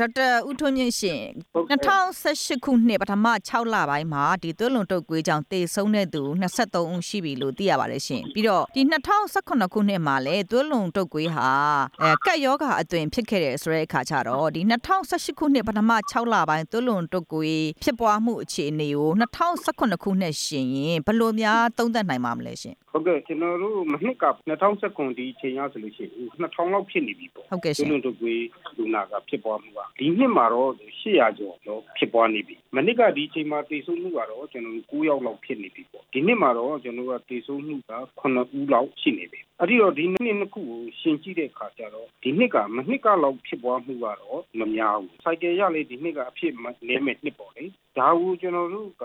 ဒေါက်တာဦးထွန်းမြင့်ရှင်ဟုတ်ကဲ့2018ခုနှစ်ပထမ6လပိုင်းမှာဒီသွေးလွန်တုပ်ကွေးကြောင့်တေဆုံးတဲ့သူ23ဦးရှိပြီလို့သိရပါတယ်ရှင်ပြီးတော့ဒီ2018ခုနှစ်မှာလည်းသွေးလွန်တုပ်ကွေးဟာအဲကပ်ယောဂအသွင်ဖြစ်ခဲ့တယ်ဆိုတဲ့အခါကျတော့ဒီ2018ခုနှစ်ပထမ6လပိုင်းသွေးလွန်တုပ်ကွေးဖြစ်ပွားမှုအခြေအနေကို2018ခုနှစ်ရှင်ရင်ဘယ်လိုများသုံးသပ်နိုင်ပါမလဲရှင် ဟုတ်ကဲ့ကျွန်တော်တို့မနှစ်က2019ဒီအချိန်ရဆိုလို့ရှိရင်2000လောက်ဖြစ်နေပြီပေါ့ဟုတ်ကဲ့ရှကျွင်လွန်တို့ကွေးလူနာကဖြစ်ပွားမှုကဒီနှစ်မှာတော့800ကျော်တော့ဖြစ်ပွားနေပြီမနှစ်ကဒီအချိန်မှာတေဆုံးမှုကတော့ကျွန်တော်တို့9ယောက်လောက်ဖြစ်နေပြီပေါ့ဒီနှစ်မှာတော့ကျွန်တော်တို့ကတေဆုံးမှုက9ဦးလောက်ရှိနေပြီအဲ့ဒီတော့ဒီနှစ်နှစ်ခုကိုရှင်းကြည့်တဲ့အခါကျတော့ဒီနှစ်ကမနှစ်ကလောက်ဖြစ်ပွားမှုကတော့မများဘူးစိုက်ကယ်ရလေဒီနှစ်ကအဖြစ်နည်းမဲ့နှစ်ပေါ့လေ ဒါကိုကျွန်တော်တို့က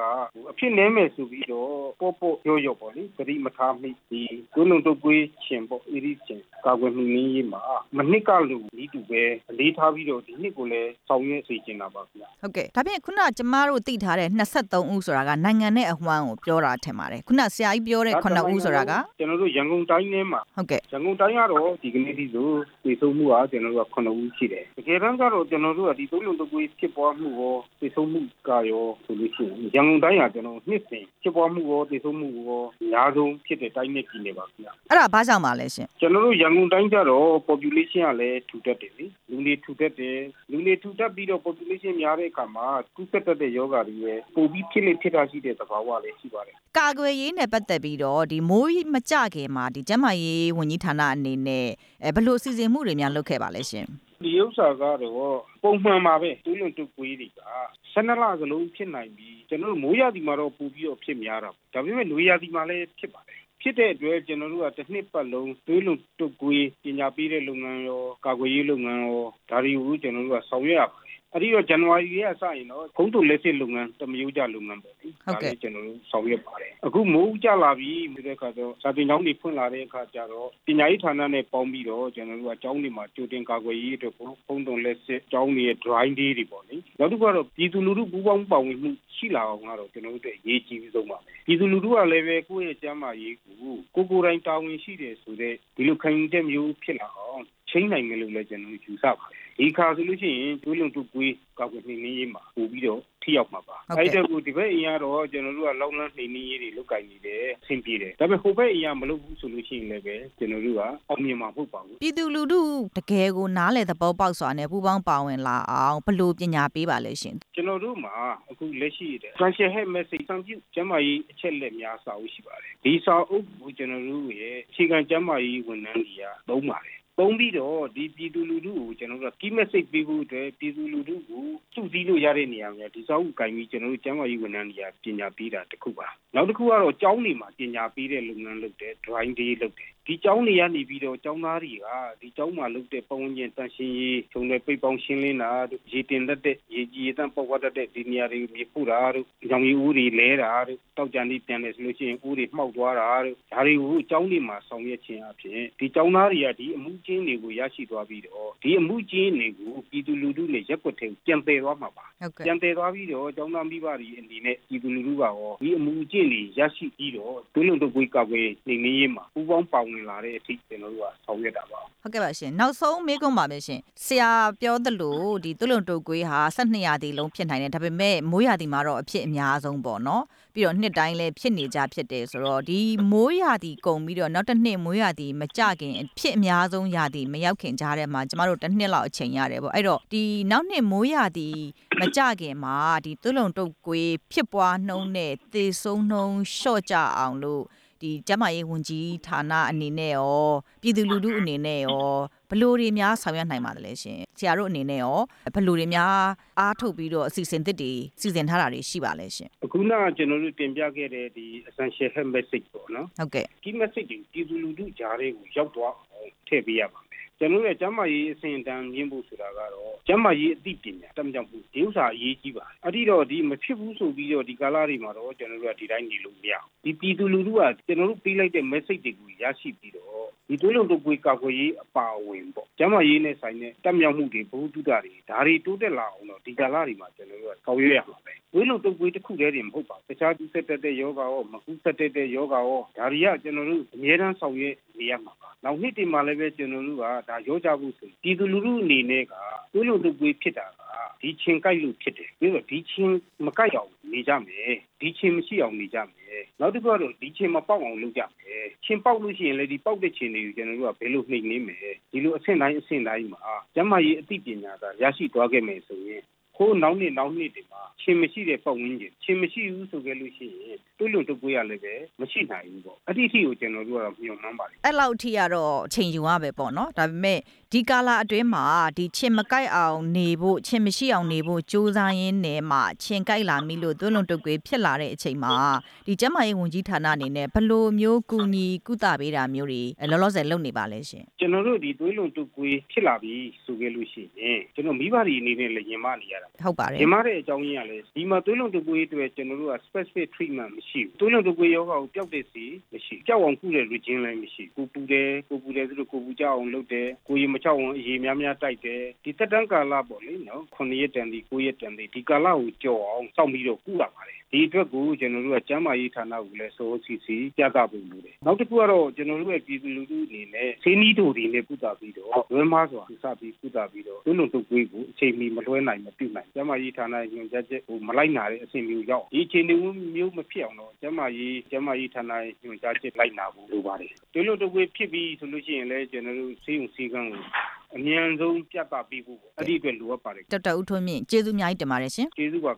အဖြစ်နည်းမဲ့ဆိုပြီးတော့ပေါ့ပေါ့ရော့ရော့ပေါ့လေသတိမထားမိဒီကျွလွန်တို့ကွေးရှင်ပေါ့အီရီရှင်ကာကွယ်မှုနည်းရေးမှာမနှစ်ကလိုဤတူပဲအလေးထားပြီးတော့ဒီနှစ်ကိုလည်းဆောင်ရွက်စေချင်တာပါခင်ဗျာဟုတ်ကဲ့ဒါဖြင့်ခုနကျမတို့သိထားတဲ့23ဦးဆိုတာကနိုင်ငံနဲ့အဝှမ်းကိုပြောတာထင်ပါတယ်ခုနဆရာကြီးပြောတဲ့9ဦးဆိုတာကကျွန်တော်တို့ရန်ကုန်တိုင်းထဲမှာဟုတ်ကဲ့ရန်ကုန်တိုင်းကတော့ဒီကနေ့ဒီလိုပြည်ဆုံးမှုကကျွန်တော်တို့က9ဦးရှိတယ်တကယ်တမ်းကတော့ကျွန်တော်တို့ကဒီသုံးလုံးတကွေးဖြစ်ပွားမှုရောပြည်ဆုံးမှုကရောဆိုလို့ရှိရင်ရန်ကုန်တိုင်းကကျွန်တော်နှစ်စဉ်ဖြစ်ပွားမှုရောပြည်ဆုံးမှုရောအများဆုံးဖြစ်တဲ့တိုင်းနဲ့ပြည်နယ်ပါခင်ဗျာအဲ့ဒါဘာကြောင့်ပါလဲရှင်ကျွန်တော်တို့ရန်ကုန်တိုင်းကျတော့ population ကလည်းထူထပ်တယ်လေလူတွေထူထပ်တယ်လူတွေထူထပ်ပြီးတော့ population များတဲ့အခါမှာကူးစက်တတ်တဲ့ယောဂတွေရဲ့ပိုပြီးဖြစ်လေဖြစ်တာရှိတဲ့သဘာဝလည်းရှိပါတယ်ကာကွယ်ရေးနဲ့ပတ်သက်ပြီးတော့ဒီမိုးမကြခင်မှာဒီကျန်းမာရေးဝန်ကြီးဌာနအနေနဲ့အဲဘယ်လိုစီစဉ်မှုတွေများလုပ်ခဲ့ပါလဲရှင် ဒီဥစ္စာကတော့ပုံမှန်ပါပဲတူးလွန်တူကွေးတွေက12လစလုံးဖြစ်နိုင်ပြီးကျွန်တော်တို့မိုးရသည်မှာတော့ပူပြီးတော့ဖြစ်များတာပေါ့ဒါပေမဲ့နွေရသည်မှာလည်းဖြစ်ပါတယ်ဖြစ်တဲ့အတွက်ကျွန်တော်တို့ကတစ်နှစ်ပတ်လုံးသွေးလွန်တုပ်ကွေးပညာပေးတဲ့လုပ်ငန်းရောကာကွယ်ရေးလုပ်ငန်းရောဒါတွေကိုကျွန်တော်တို့ကဆောင်ရွက်ရပါတယ် အဲ့ဒီတော့ဇန်နဝါရီရဲ့အစရင်တော့ခုံးတုလက်စစ်လုပ်ငန်းတမျိုးကြလုပ်ငန်းပေါ့လေဒါလည်းကျွန်တော်တို့ဆောင်ရွက်ပါတယ်အခုမိုးကြလာပြီဆိုတဲ့အခါကျတော့စာတင်ကျောင်းတွေဖွင့်လာတဲ့အခါကျတော့ပညာရေးဌာနနဲ့ပေါင်းပြီးတော့ကျွန်တော်တို့ကကျောင်းတွေမှာကြိုတင်ကာကွယ်ရေးအတွက်ခုံးတုလက်စစ်ကျောင်းတွေရဲ့ drawing day တွေပေါ့လေနောက်တစ်ခုကတော့ပြည်သူလူထုပူးပေါင်းပါဝင်မှုရှိလာအောင်ကတော့ကျွန်တော်တို့အတွက်အရေးကြီးပြီးဆုံးပါပဲပြည်သူလူထုကလည်းပဲကိုယ့်ရဲ့ကျန်းမာရေးကိုကိုကိုယ်တိုင်တာဝန်ရှိတယ်ဆိုတဲ့ဒီလိုခံယူချက်မျိုးဖြစ်လာအောင် ချိန်နိုင်မယ်လို့လည်းကျွန်တော်ယူဆပါတယ်ဒီခါဆိုလို့ရှိရင်ကျွလုံတူကွေးကောက်ွယ်နှိမ့်နေရေးမှာပို့ပြီးတော့ထိရောက်မှာပါအဲ့ဒါကိုဒီဘက်အရင်ကတော့ကျွန်တော်တို့ကလောက်လန်းနှိမ့်နေရေးတွေလုတ်ကင်နေတယ်အဆင်ပြေတယ်ဒါပေမဲ့ဟိုဘက်အရင်မလုပ်ဘူးဆိုလို့ရှိရင်လည်းပဲကျွန်တော်တို့ကအောင်မြင်မှာမဟုတ်ပါဘူးပြည်သူလူထုတကယ်ကိုနားလေသဘောပေါက်စွာနဲ့ပူပေါင်းပါဝင်လာအောင်ဘယ်လိုပညာပေးပါလဲရှင်ကျွန်တော်တို့မှာအခုလက်ရှိတဲ့ Social Health Message စံပြုကျန်းမာရေးအချက်လက်များစာအုပ်ရှိပါတယ်ဒီစာအုပ်ကိုကျွန်တော်တို့ရဲ့အခြေခံကျန်းမာရေးဝန်ထမ်းတွေကသုံးပါတယ် ပုံပြီးတော့ဒီပြည်သူလူထုကိုကျွန်တော်တို့က key message ပေးဖို့အတွက်ပြည်သူလူထုကိုစုစည်းလို့ရတဲ့နေရာမှာဒီစာအုပ်ကိုင်ပြီးကျွန်တော်တို့ကျန်းမာရေးဝန်ထမ်းတွေကပညာပေးတာတစ်ခုပါနောက်တစ်ခုကတော့ကျောင်းတွေမှာပညာပေးတဲ့လုပ်ငန်းလုပ်တယ် drawing day လုပ်တယ် ဒီကျောင်းတွေကနေပြီးတော့ကျောင်းသားတွေကဒီကျောင်းမှာလုပ်တဲ့ပတ်ဝန်းကျင်တန်ရှင်းရေးခြုံတဲ့ပိတ်ပေါင်းရှင်းလင်းတာတို့ရေတင်တတ်တဲ့ရေကြီးရေတန့်ပေါက်ဝတ်တတ်တဲ့ဒီနေရာတွေမြေဖို့တာတို့ရောင်ရီဦးတွေလဲတာတို့တောက်ကြံနေပြန်တယ်ဆိုလို့ရှိရင်ဦးတွေမှောက်သွားတာတို့ဒါတွေကိုကျောင်းတွေမှာဆောင်ရွက်ခြင်းအပြင်ဒီကျောင်းသားတွေကဒီအမှုချင်းတွေကိုရရှိသွားပြီးတော့ဒီအမှုချင်းတွေကိုပြည်သူလူထုနဲ့ရက်ွက်ထဲပြန်ပယ်သွားမှာပါဟုတ်ကဲ့ပြန်တည်သွားပြီးတော့ကျောင်းသားမိဘတွေအနေနဲ့ပြည်သူလူထုကရောဒီအမှုအကျင့်တွေရရှိပြီးတော့ဒုလုံတကွေးကောက်ွယ်နေနေရေးမှာပူပေါင်းပါဝင်လာတဲ့အထိကျွန်တော်တို့ကဆောင်ရွက်တာပါဟုတ်ကဲ့ပါရှင်နောက်ဆုံးမေးခွန်းပါမယ်ရှင်ဆရာပြောသလိုဒီသွေးလွန်တုပ်ကွေးဟာ12ရာသီလုံးဖြစ်နိုင်တယ်ဒါပေမဲ့မိုးရာသီမှာတော့အဖြစ်အများဆုံးပေါ့နော်ပြီးတော့နှစ်တိုင်းလည်းဖြစ်နေကြဖြစ်တယ်ဆိုတော့ဒီမိုးရာသီကုန်ပြီးတော့နောက်တစ်နှစ်မိုးရာသီမကြခင်အဖြစ်အများဆုံးရာသီမရောက်ခင်ကြားထဲမှာကျမတို့တစ်နှစ်လောက်အချိန်ရတယ်ပေါ့အဲ့တော့ဒီနောက်နှစ်မိုးရာသီမကြခင်မှာဒီသွေးလွန်တုပ်ကွေးဖြစ်ပွားနှုံးနဲ့သေဆုံးနှုံးလျှော့ကြအောင်လို့ ဒီကျမရေးဝန်ကြီးဌာနအနေနဲ့ရောပြည်သူလူထုအနေနဲ့ရောဘယ်လိုတွေများဆောင်ရွက်နိုင်ပါသလဲရှင်ဆရာတို့အနေနဲ့ရောဘယ်လိုတွေများအားထုတ်ပြီးတော့အစီအစဉ်သစ်တွေစီစဉ်ထားတာတွေရှိပါလဲရှင်အခုနကကျွန်တော်တို့တင်ပြခဲ့တဲ့ဒီ essential health message ပေါ့နော်ဟုတ်ကဲ့ဒီ message တွေပြည်သူလူထုကြားတွေကိုရောက်သွားအောင်ထည့်ပေးရပါမယ် ကျွန်တော်တို့ရဲ့ကျန်းမာရေးအဆင့်အတန်းမြင့်ဖို့ဆိုတာကတော့ကျန်းမာရေးအသိပညာတမ်းကြောင်ဖို့ဒီဥစ္စာအရေးကြီးပါတယ်အဲ့ဒီတော့ဒီမဖြစ်ဘူးဆိုပြီးတော့ဒီကာလတွေမှာတော့ကျွန်တော်တို့ကဒီတိုင်းနေလို့မရဘူးဒီပြည်သူလူထုကကျွန်တော်တို့ပေးလိုက်တဲ့ message တွေကိုရရှိပြီးတော့ ဒီသွေးလုံးတို့ကိုကာကွယ်ရေးအပါအဝင်ပေါ့ကျန်းမာရေးနဲ့ဆိုင်တဲ့တက်မြောက်မှုတွေဘုဟုတုဒ္ဒတွေဒါတွေတိုးတက်လာအောင်တော့ဒီကာလတွေမှာကျွန်တော်တို့ကဆောင်ရွက်ရမှာပဲသွေးလုံးတုပ်ကွေးတစ်ခုတည်းတင်မဟုတ်ပါဘူးတခြားကူးစက်တတ်တဲ့ယောဂါရောမကူးစက်တတ်တဲ့ယောဂါရောဒါတွေကကျွန်တော်တို့အများအားဆောင်ရွက်နေရမှာပါနောက်နှစ်တင်မှာလည်းပဲကျွန်တော်တို့ကဒါရောကြဖို့ဆိုပြည်သူလူထုအနေနဲ့ကသွေးလုံးတုပ်ကွေးဖြစ်တာကဒီချင်းကြိုက်လို့ဖြစ်တယ်ပြီးတော့ဒီချင်းမကြိုက်အောင်နေကြမယ်ဒီချင်းမရှိအောင်နေကြမယ်နောက်တစ်ခုကတော့ဒီချင်းမပေါက်အောင်လုပ်ကြမယ် ချင်းပေါက်လို့ရှိရင်လည်းဒီပေါက်တဲ့ချင်းတွေကိုကျွန်တော်တို့ကဘယ်လိုနှိမ်နှင်းမယ်ဒီလိုအဆင့်တိုင်းအဆင့်တိုင်းမှာကျမကြီးအသိပညာသာရရှိသွားခဲ့မယ်ဆိုရင်ခိုးနောက်နှစ်နောက်နှစ်ဒီမှာ ချင်းမရှိတဲ့ပုံဝင်းချင်းချင်းမရှိဘူးဆိုကြလို့ရှိရင်တွလွန်တုပ်ကွေးရလည်းပဲမရှိနိုင်ဘူးပေါ့အဲ့ဒီအထိကိုကျွန်တော်တို့ကတော့ညွှန်မှန်းပါတယ်အဲ့လောက်ထိကတော့အချိန်ယူရပဲပေါ့နော်ဒါပေမဲ့ဒီကာလာအတွင်းမှာဒီချင်းမကိုက်အောင်နေဖို့ချင်းမရှိအောင်နေဖို့စူးစမ်းရင်းနဲ့မှချင်းကိုက်လာမိလို့သွေးလွန်တုပ်ကွေးဖြစ်လာတဲ့အချိန်မှာဒီကျန်းမာရေးဝန်ကြီးဌာနအနေနဲ့ဘယ်လိုမျိုးကူညီကုသပေးတာမျိုးတွေလောလောဆယ်လုပ်နေပါလဲရှင်ကျွန်တော်တို့ဒီသွေးလွန်တုပ်ကွေးဖြစ်လာပြီဆိုကြလို့ရှိရင်ကျွန်တော်မိဘတွေအနေနဲ့လည်းရင်မနေရတာဟုတ်ပါတယ်ရင်မတဲ့အကြောင်းရင်းကလည်းဒီမှာသွေးလွန်တုပ်ကွေးအတွက်ကျွန်တော်တို့က specific treatment မရှိဘူးသွေးလွန်တုပ်ကွေးယောဂကိုပျောက်တဲ့စီမရှိကြောက်အောင်ကုတဲ့လူချင်းလည်းမရှိကိုပူတယ်ကိုပူတယ်ဆိုတော့ကိုပူကြအောင်လုပ်တယ်ကိုရင်မချောက်အောင်အရေများများတိုက်တယ်ဒီသက်တမ်းကာလပေါ့လေနော်9ရက်တန်ဒီ9ရက်တန်ဒီဒီကာလကိုကြော်အောင်စောင့်ပြီးတော့ကုရပါတယ် ဒီအတွက်ကိုကျွန်တော်တို့ကကျန်းမာရေးဌာနကိုလည်းစိုးစီစီပြသဖို့လိုတယ်နောက်တစ်ခုကတော့ကျွန်တော်တို့ရဲ့ပြည်သူလူထုအနေနဲ့ဆေးနီးတို့တွေနဲ့ကုသပြီးတော့လွဲမားစွာစပြီးကုသပြီးတော့သွေးလွန်တုပ်ကွေးကိုအချိန်မီမလွှဲနိုင်မပြုနိုင်ကျန်းမာရေးဌာနညွှန်ကြားချက်ကိုမလိုက်နာတဲ့အဆင့်မျိုးရောက်ဒီအချိန်မျိုးမဖြစ်အောင်တော့ကျန်းမာရေးကျန်းမာရေးဌာနညွှန်ကြားချက်လိုက်နာဖို့လိုပါတယ်သွေးလွန်တုပ်ကွေးဖြစ်ပြီးဆိုလို့ရှိရင်လည်းကျွန်တော်တို့ဆေးရုံဆေးကန်းကိုအမြန်ဆုံးပြသပေးဖို့ပေါ့အဲ့ဒီအတွက်လိုအပ်ပါတယ်ဒေါက်တာဦးထွန်းမြင့်ကျေးဇူးအများကြီးတင်ပါတယ်ရှင်ကျေးဇူးပါ